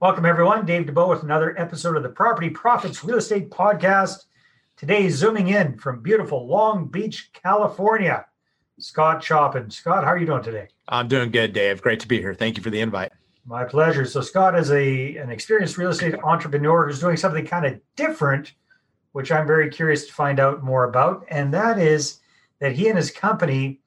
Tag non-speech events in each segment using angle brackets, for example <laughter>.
Welcome, everyone. Dave Dubeau with another episode of the Property Profits Real Estate Podcast. Today, zooming in from beautiful Long Beach, California, Scott Choppin. Scott, how are you doing today? I'm doing good, Dave. Great to be here. Thank you for the invite. My pleasure. So, Scott is a an experienced real estate entrepreneur who's doing something kind of different, which I'm very curious to find out more about. And that is that he and his company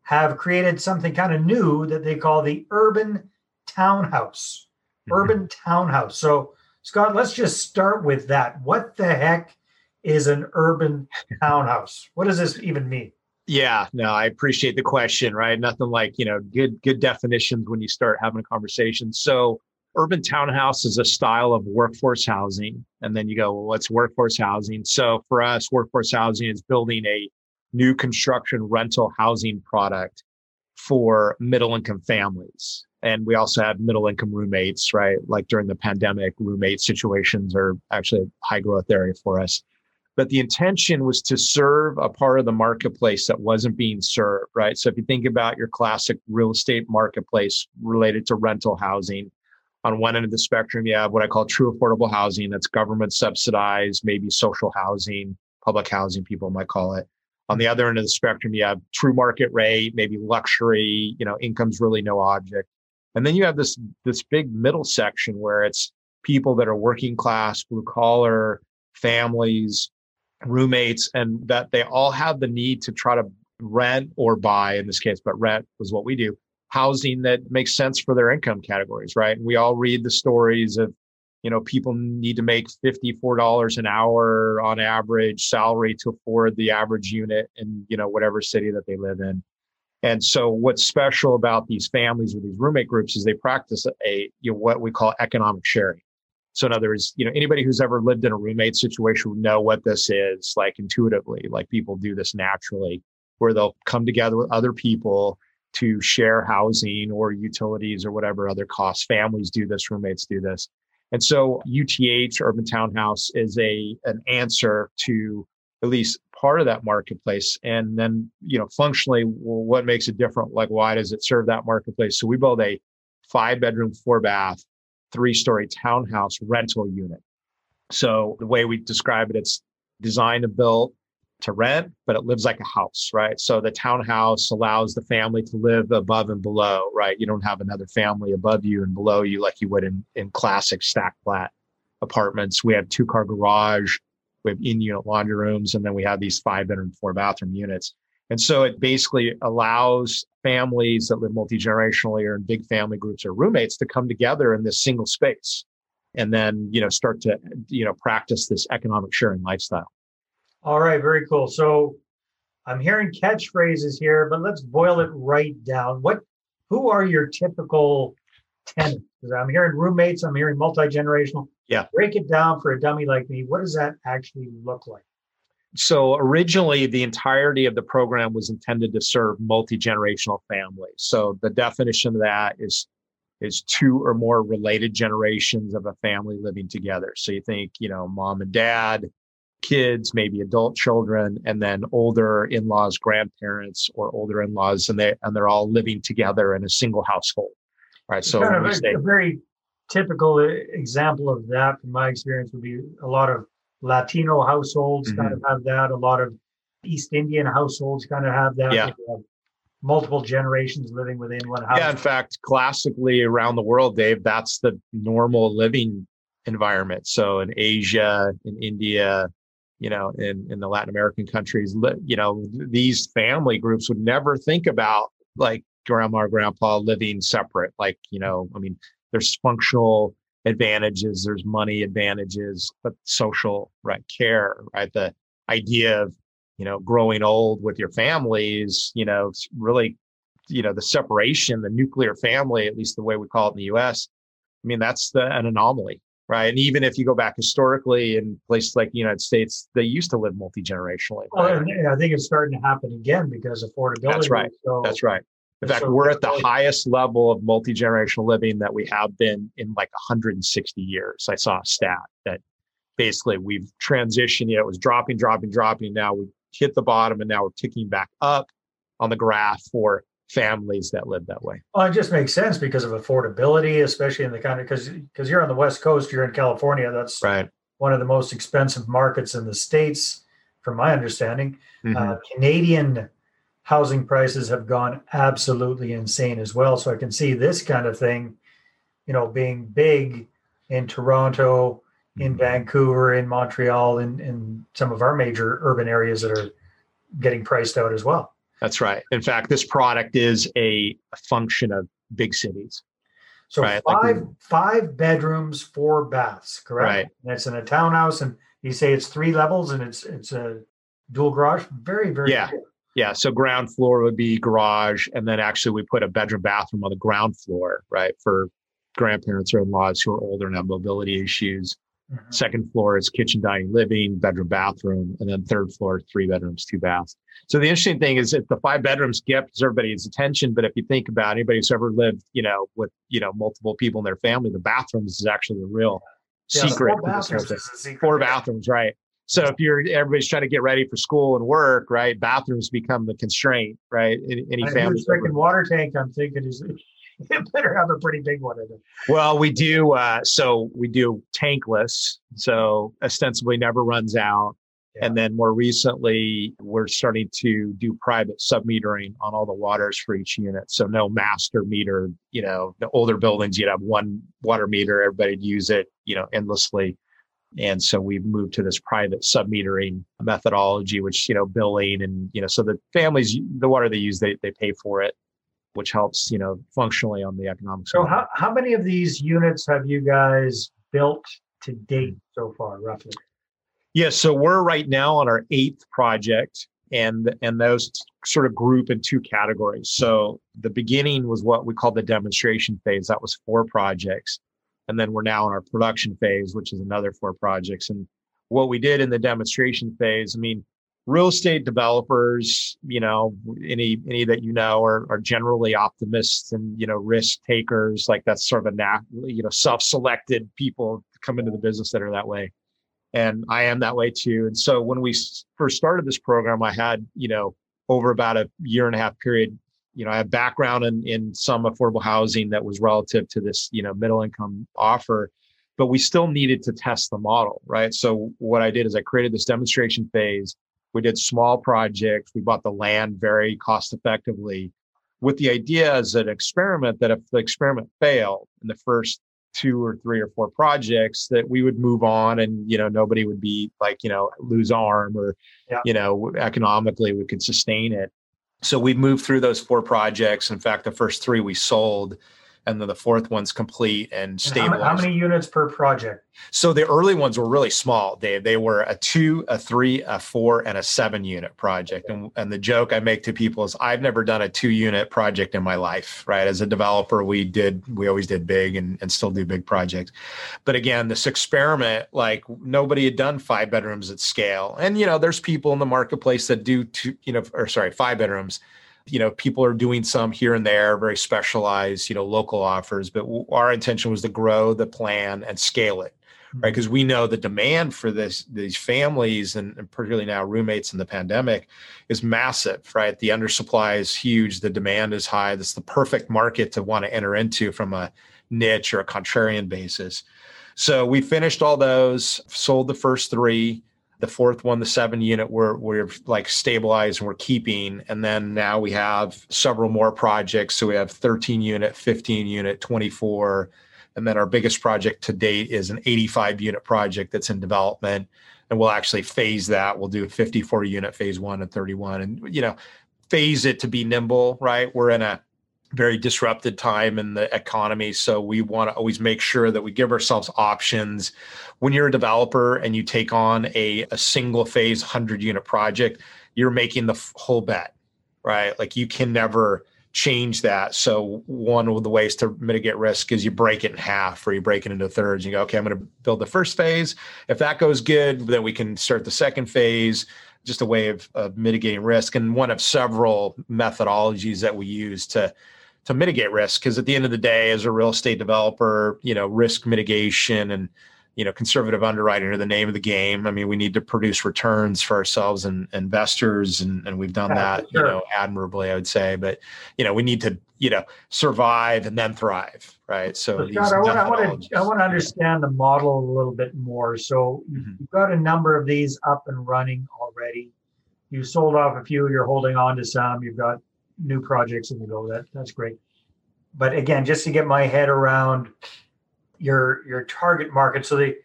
have created something kind of new that they call the Urban Townhouse Mm-hmm. urban townhouse. So, Scott, let's just start with that. What the heck is an urban townhouse? What does this even mean? Yeah, no, I appreciate the question, right? Nothing like, you know, good good definitions when you start having a conversation. So, urban townhouse is a style of workforce housing. And then you go, well, what's workforce housing? So, for us, workforce housing is building a new construction rental housing product for middle income families and we also have middle income roommates right? Like during the pandemic roommate situations are actually a high growth area for us. But the intention was to serve a part of the marketplace that wasn't being served right? So if you think about your classic real estate marketplace related to rental housing on one end of the spectrum you have what i call true affordable housing. That's government subsidized maybe social housing public housing people might call it. On the other end of the spectrum you have true market rate maybe luxury you know income's really no object and then you have this this big middle section where it's people that are working class, blue collar, families, roommates, and that they all have the need to try to rent or buy in this case, but rent was what we do, housing that makes sense for their income categories, right? And we all read the stories of, you know, people need to make $54 an hour on average salary to afford the average unit in, you know, whatever city that they live in. And so what's special about these families or these roommate groups is they practice a you know what we call economic sharing. So in other words, you know, anybody who's ever lived in a roommate situation would know what this is like intuitively. Like people do this naturally, where they'll come together with other people to share housing or utilities or whatever other costs. Families do this, roommates do this. And so UTH, Urban Townhouse, is a an answer to at least part of that marketplace and then you know functionally well, what makes it different? Like why does it serve that marketplace? So we build a five bedroom four bath three story townhouse rental unit. So the way we describe it it's designed and built to rent but it lives like a house right? So the townhouse allows the family to live above and below right? You don't have another family above you and below you like you would in in classic stack flat apartments. We have two car garage we have in-unit laundry rooms, and then we have these five bedroom, four bathroom units. And so it basically allows families that live multi-generationally or in big family groups or roommates to come together in this single space and then, you know, start to, you know, practice this economic sharing lifestyle. All right, very cool. So I'm hearing catchphrases here, but let's boil it right down. What who are your typical tenants? I'm hearing roommates, I'm hearing multi-generational. Yeah. Break it down for a dummy like me. What does that actually look like? So originally, the entirety of the program was intended to serve multi-generational families. So the definition of that is is two or more related generations of a family living together. So you think, you know, mom and dad, kids, maybe adult children, and then older in-laws, grandparents, or older in-laws, and they and they're all living together in a single household. Right. So kind of a, a very typical example of that, from my experience, would be a lot of Latino households mm-hmm. kind of have that. A lot of East Indian households kind of have that. Yeah. multiple generations living within one house. Yeah, in fact, classically around the world, Dave, that's the normal living environment. So in Asia, in India, you know, in, in the Latin American countries, you know, these family groups would never think about like grandma or grandpa living separate. Like, you know, I mean, there's functional advantages, there's money advantages, but social right care, right? The idea of you know growing old with your family is you know really you know the separation, the nuclear family, at least the way we call it in the U.S. I mean that's the, an anomaly, right? And even if you go back historically in places like the United States, they used to live multi generationally. Right? Well, I think it's starting to happen again because affordability. That's right. So That's right. In fact, we're at the highest level of multi generational living that we have been in like 160 years. I saw a stat that basically we've transitioned. You know, it was dropping, dropping, dropping. Now we hit the bottom, and now we're ticking back up on the graph for families that live that way. Well, it just makes sense because of affordability, especially in the kind of because because you're on the West Coast, you're in California. That's right. one of the most expensive markets in the states, from my understanding. Mm-hmm. Uh, Canadian housing prices have gone absolutely insane as well. So I can see this kind of thing, you know, being big in Toronto, in mm-hmm. Vancouver, in Montreal, in, in some of our major urban areas that are getting priced out as well. That's right. In fact, this product is a, function of big cities. So right? five like five bedrooms, four baths, correct? Right. And it's in a townhouse, and you say it's three levels, and it's it's a dual garage. Very very yeah. Cool. Yeah, so ground floor would be garage, and then actually we put a bedroom bathroom on the ground floor, right, for grandparents or in-laws who are older and have mobility issues. Mm-hmm. Second floor is kitchen, dining, living, bedroom, bathroom, and then third floor, three bedrooms, two baths. So the interesting thing is, if the five bedrooms get everybody's attention, but if you think about anybody who's ever lived, you know, with you know multiple people in their family, the bathrooms is actually the real yeah, secret. Four bathrooms, secret. four bathrooms, right? So if you're everybody's trying to get ready for school and work, right? Bathrooms become the constraint, right? Any family. Freaking water tank. I'm thinking is <laughs> it better have a pretty big one in it. Well, we do. Uh, so we do tankless. So ostensibly never runs out. Yeah. And then more recently, we're starting to do private submetering on all the waters for each unit. So no master meter. You know, the older buildings, you'd have one water meter, everybody'd use it, you know, endlessly. And so we've moved to this private submetering methodology, which, you know, billing and, you know, so the families, the water they use, they, they pay for it, which helps, you know, functionally on the economic So how, how many of these units have you guys built to date so far, roughly? Yeah, so we're right now on our eighth project and and those sort of group in two categories. So the beginning was what we call the demonstration phase. That was four projects. And then we're now in our production phase, which is another four projects. And what we did in the demonstration phase, I mean, real estate developers, you know, any any that you know are, are generally optimists and you know risk takers. Like that's sort of a nat, you know self-selected people come into the business that are that way, and I am that way too. And so when we first started this program, I had you know over about a year and a half period you know, I have background in, in some affordable housing that was relative to this, you know, middle income offer, but we still needed to test the model, right? So what I did is I created this demonstration phase. We did small projects. We bought the land very cost effectively with the idea as an experiment that if the experiment failed in the first two or three or four projects that we would move on and you know nobody would be like you know lose arm or yeah. you know economically we could sustain it so we've moved through those four projects. In fact, the first three we sold and then the fourth one's complete and stable. How, how, many units per project? So the early ones were really small, Dave. They were a two, a three, a four, and a seven unit project. And, and the joke I make to people is I've never done a two unit project in my life, right? As a developer, we did, we always did big and, and still do big projects. But again, this experiment, like nobody had done five bedrooms at scale. And, you know, there's people in the marketplace that do two, you know, or sorry, five bedrooms you know people are doing some here and there very specialized you know local offers but our intention was to grow the plan and scale it right? Because mm-hmm. we know the demand for this these families and, and, particularly now roommates in the pandemic is massive right? The undersupply is huge the demand is high that's the perfect market to want to enter into from a niche or a contrarian basis. So we finished all those sold the first three the fourth one, the seven unit, we're we're like stabilized and we're keeping. And then now we have several more projects. So we have 13 unit, 15 unit, 24. And then our biggest project to date is an 85 unit project that's in development. And we'll actually phase that. We'll do 54 unit phase one and 31. And you know, phase it to be nimble, right? We're in a very disrupted time in the economy. So we want to always make sure that we give ourselves options. When you're a developer and you take on a, a single phase 100 unit project, you're making the whole bet, right? Like you can never change that. So one of the ways to mitigate risk is you break it in half or you break it into thirds. You go, okay, I'm going to build the first phase. If that goes good, then we can start the second phase just a way of, of mitigating risk and one of several methodologies that we use to to mitigate risk because at the end of the day as a real estate developer you know risk mitigation and you know, conservative underwriting are the name of the game. I mean, we need to produce returns for ourselves and investors, and, and we've done yeah, that, sure. you know, admirably, I would say. But you know, we need to, you know, survive and then thrive, right? So, so Scott, I want, I want to I want to understand the model a little bit more. So mm-hmm. you've got a number of these up and running already. You sold off a few. You're holding on to some. You've got new projects in the go. That that's great. But again, just to get my head around your your target market. So the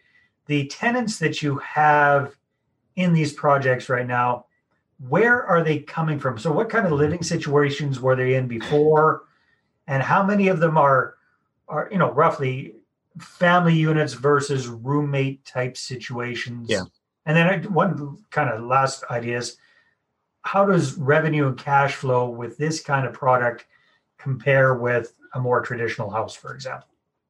the tenants that you have in these projects right now, where are they coming from? So what kind of living situations were they in before, and how many of them are are you know roughly family units versus roommate type situations? Yeah. And then one kind of last idea is how does revenue and cash flow with this kind of product compare with a more traditional house, for example?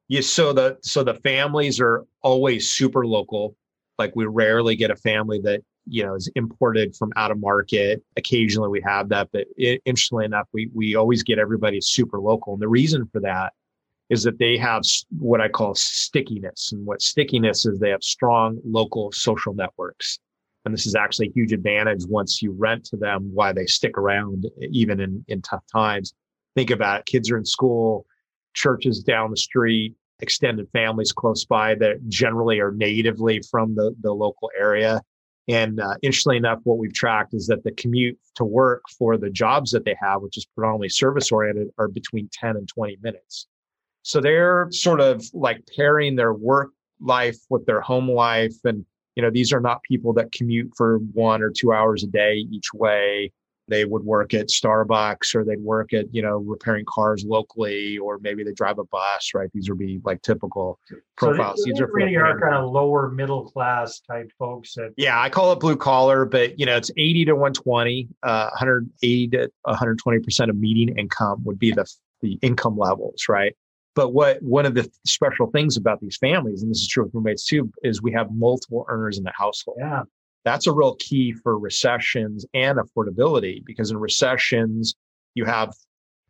Yeah, so the so the families are always super local. Like we rarely get a family that you know is imported from out of market. Occasionally we have that, but it, interestingly enough, we we always get everybody super local. And the reason for that is that they have what I call stickiness. And what stickiness is, they have strong local social networks. And this is actually a huge advantage once you rent to them, why they stick around even in, in tough times. Think about it. Kids are in school, churches down the street, extended families close by that generally are natively from the, the local area. And uh, interestingly enough, what we've tracked is that the commute to work for the jobs that they have, which is predominantly service oriented, are between 10 and 20 minutes. So they're sort of like pairing their work life with their home life. And, you know, these are not people that commute for one or two hours a day each way they would work at Starbucks or they'd work at, you know, repairing cars locally, or maybe they drive a bus, right? These would be like typical profiles. So these are really are kind of lower middle class type folks. That- yeah, I call it blue collar, but you know, it's 80 to 120, uh, 180 to 120% of median income would be the, the income levels, right? But what one of the special things about these families, and this is true with roommates too, is we have multiple earners in the household. Yeah. That's a real key for recessions and affordability because in recessions you have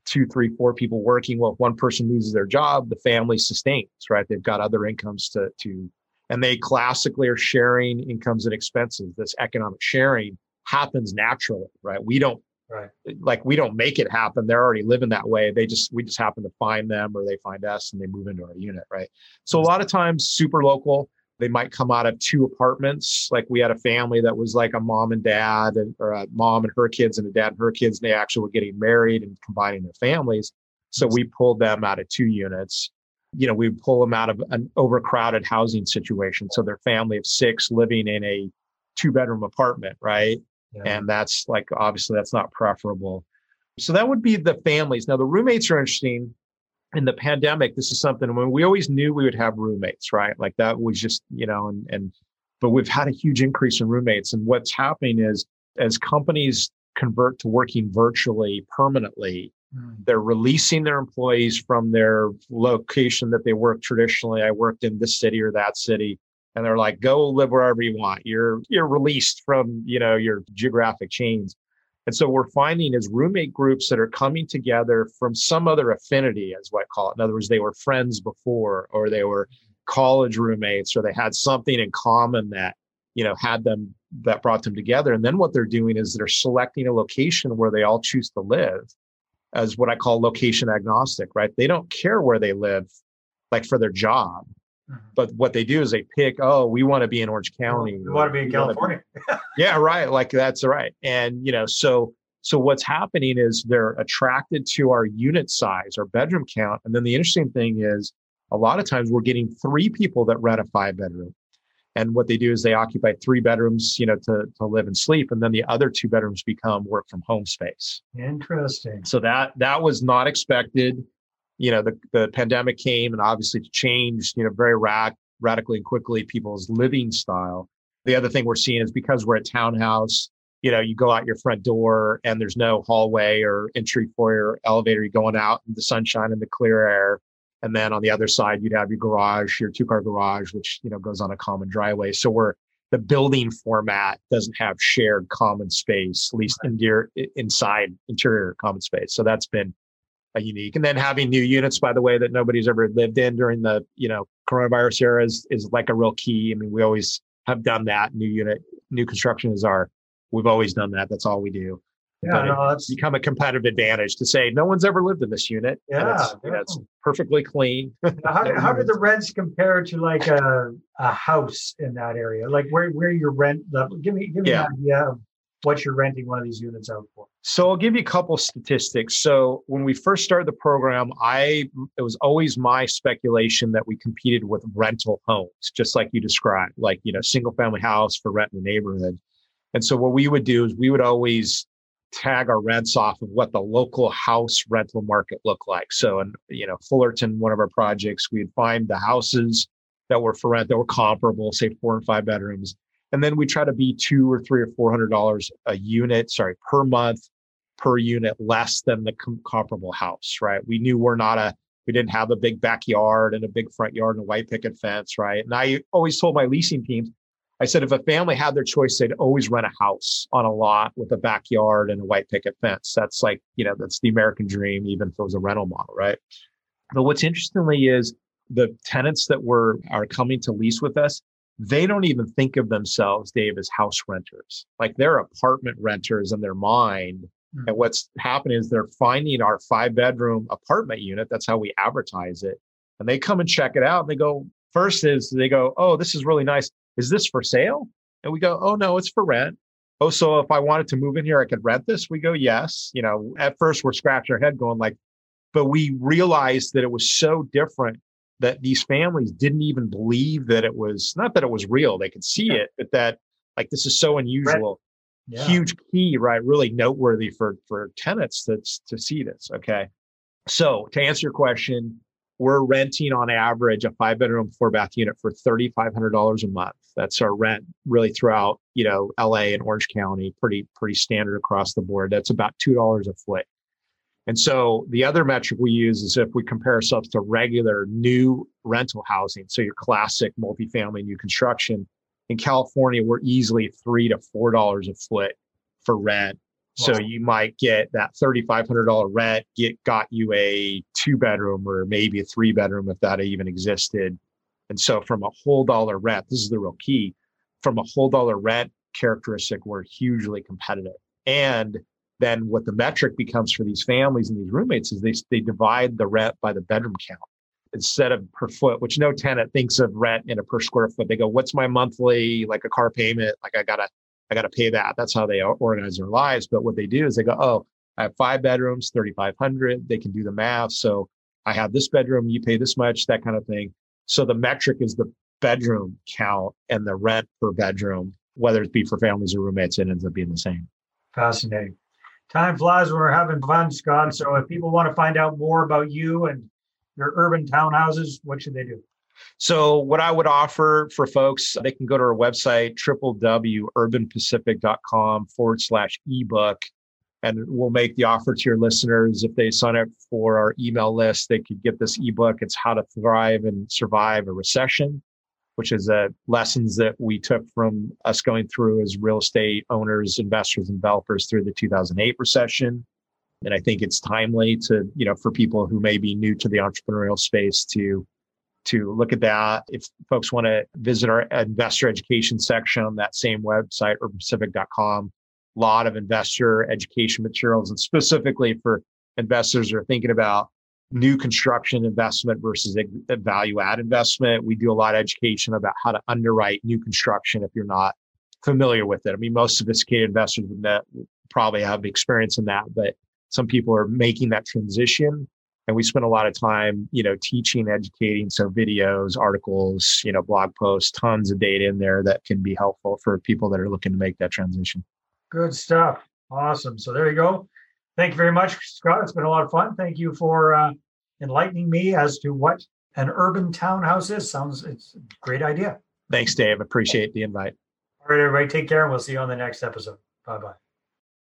two three four people working. Well if one person loses their job the family sustains right? They've got other incomes to to and they classically are sharing incomes and expenses. This economic sharing happens naturally right? We don't right like we don't make it happen they're already living that way they just we just happen to find them or they find us and they move into our unit right so a lot of times super local they might come out of two apartments. Like we had a family that was like a mom and dad, and, or a mom and her kids, and a dad and her kids. And they actually were getting married and combining their families. So we pulled them out of two units. You know, we pull them out of an overcrowded housing situation. So their family of six living in a two bedroom apartment, right? Yeah. And that's like, obviously, that's not preferable. So that would be the families. Now, the roommates are interesting in the pandemic, this is something when we always knew we would have roommates, right? Like that was just, you know, and, and, but we've had a huge increase in roommates. And what's happening is as companies convert to working virtually permanently, mm. they're releasing their employees from their location that they work traditionally. I worked in this city or that city. And they're like, go live wherever you want. You're, you're released from, you know, your geographic chains. And so we're finding is roommate groups that are coming together from some other affinity, as what I call it. In other words, they were friends before, or they were college roommates, or they had something in common that, you know, had them that brought them together. And then what they're doing is they're selecting a location where they all choose to live as what I call location agnostic, right? They don't care where they live, like for their job. Mm-hmm. But what they do is they pick, oh, we want to be in Orange County. We want to be in California. Be, <laughs> yeah, right. Like that's right. And you know, so so what's happening is they're attracted to our unit size, our bedroom count. And then the interesting thing is a lot of times we're getting three people that rent a five bedroom. And what they do is they occupy three bedrooms, you know, to, to live and sleep. And then the other two bedrooms become work from home space. Interesting. So that that was not expected you know, the, the pandemic came and obviously changed, you know, very rad- radically and quickly people's living style. The other thing we're seeing is because we're a townhouse, you know, you go out your front door and there's no hallway or entry foyer elevator. You're going out in the sunshine and the clear air. And then on the other side, you'd have your garage, your two car garage, which, you know, goes on a common driveway. So we're, the building format doesn't have shared common space, at least in dear, inside interior common space. So that's been unique. And then having new units, by the way, that nobody's ever lived in during the you know coronavirus era is is like a real key. I mean, we always have done that. New unit, new construction is our. We've always done that. That's all we do. Yeah, no, that's it's become a competitive advantage to say no one's ever lived in this unit. and Yeah, it's, know, it's perfectly clean. <laughs> how, how do the rents compare to like a, a house in that area? Like where where your rent level? Give me give me Yeah. an idea of what you're renting one of these units out for. So I'll give you a couple statistics. So when we first started the program, I it was always my speculation that we competed with rental homes, just like you described, like you know, single family house for rent in the neighborhood. And so what we would do is we would always tag our rents off of what the local house rental market looked like. So in you know, Fullerton, one of our projects, we'd find the houses that were for rent that were comparable, say four and five bedrooms. And then we try to be two or three or four hundred dollars a unit, sorry, per month per unit less than the com- comparable house, right? We knew we're not a, we didn't have a big backyard and a big front yard and a white picket fence, right? And I always told my leasing teams, I said, if a family had their choice, they'd always rent a house on a lot with a backyard and a white picket fence. That's like, you know, that's the American dream, even if it was a rental model, right? But what's interestingly is the tenants that were are coming to lease with us, they don't even think of themselves, Dave, as house renters. Like they're apartment renters in their mind. Hmm. And what's happening is they're finding our five bedroom apartment unit. That's how we advertise it. And they come and check it out. And they go, first is they go, Oh, this is really nice. Is this for sale? And we go, Oh, no, it's for rent. Oh, so if I wanted to move in here, I could rent this? We go, Yes. You know, at first we're scratching our head going like, but we realized that it was so different that these families didn't even believe that it was not that it was real. They could see it, but that like this is so unusual Yeah. huge key, right? Really noteworthy for for tenants that's to see this. Okay. So to answer your question, we're renting on average a five bedroom, four bath unit for thirty five hundred dollars a month. That's our rent really throughout, you know, LA and Orange County, pretty, pretty standard across the board. That's about two dollars a foot. And so the other metric we use is if we compare ourselves to regular new rental housing. So your classic multifamily new construction in California, we're easily three to four dollars a foot for rent. So you might get that thirty-five hundred dollar rent, get got you a two bedroom or maybe a three bedroom if that even existed. And so from a whole dollar rent, this is the real key. From a whole dollar rent characteristic, we're hugely competitive. And then what the metric becomes for these families and these roommates is they they divide the rent by the bedroom count instead of per foot, which no tenant thinks of rent in a per square foot. They go, "What's my monthly like a car payment? Like I gotta I gotta pay that." That's how they organize their lives. But what they do is they go, "Oh, I have five bedrooms, thirty five hundred. They can do the math. So I have this bedroom, you pay this much, that kind of thing. So the metric is the bedroom count and the rent per bedroom, whether it be for families or roommates, it ends up being the same. Fascinating. Time flies when we're having fun, Scott. So if people want to find out more about you and your urban townhouses, what should they do? So what I would offer for folks, they can go to our website, www.urbanpacific.com forward slash ebook. And we'll make the offer to your listeners. If they sign up for our email list, they could get this ebook. It's how to thrive and survive a recession, which is uh, lessons that we took from us going through as real estate owners, investors, and developers through the 2008 recession. And I think it's timely to, you know, for people who may be new to the entrepreneurial space to to look at that. If folks want to visit our investor education section on that same website, urbanpacific.com, a lot of investor education materials and specifically for investors who are thinking about new construction investment versus value add investment. We do a lot of education about how to underwrite new construction if you're not familiar with it. I mean, most sophisticated investors probably have experience in that, but some people are making that transition and we spend a lot of time you know teaching educating so videos articles you know blog posts tons of data in there that can be helpful for people that are looking to make that transition Good stuff. Awesome. So there you go. Thank you very much, Scott. It's been a lot of fun. Thank you for uh, enlightening me as to what an urban townhouse is. Sounds it's a great idea. thanks dave appreciate the invite All right, everybody, take care, and we'll see you on the next episode. Bye bye.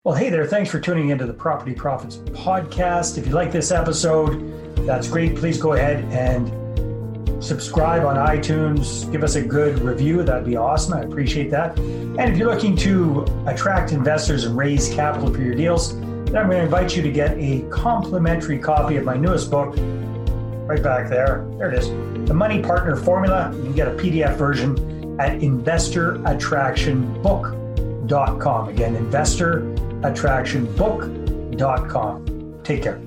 Well, hey there. Thanks for tuning into the Property Profits podcast. If you like this episode, that's great. Please go ahead and subscribe on iTunes. Give us a good review. That'd be awesome. I appreciate that. And if you're looking to attract investors and raise capital for your deals, I'm going to invite you to get a complimentary copy of my newest book, right back there. There it is The Money Partner Formula. You can get a PDF version at investorattractionbook.com. Again, investorattractionbook.com. Take care.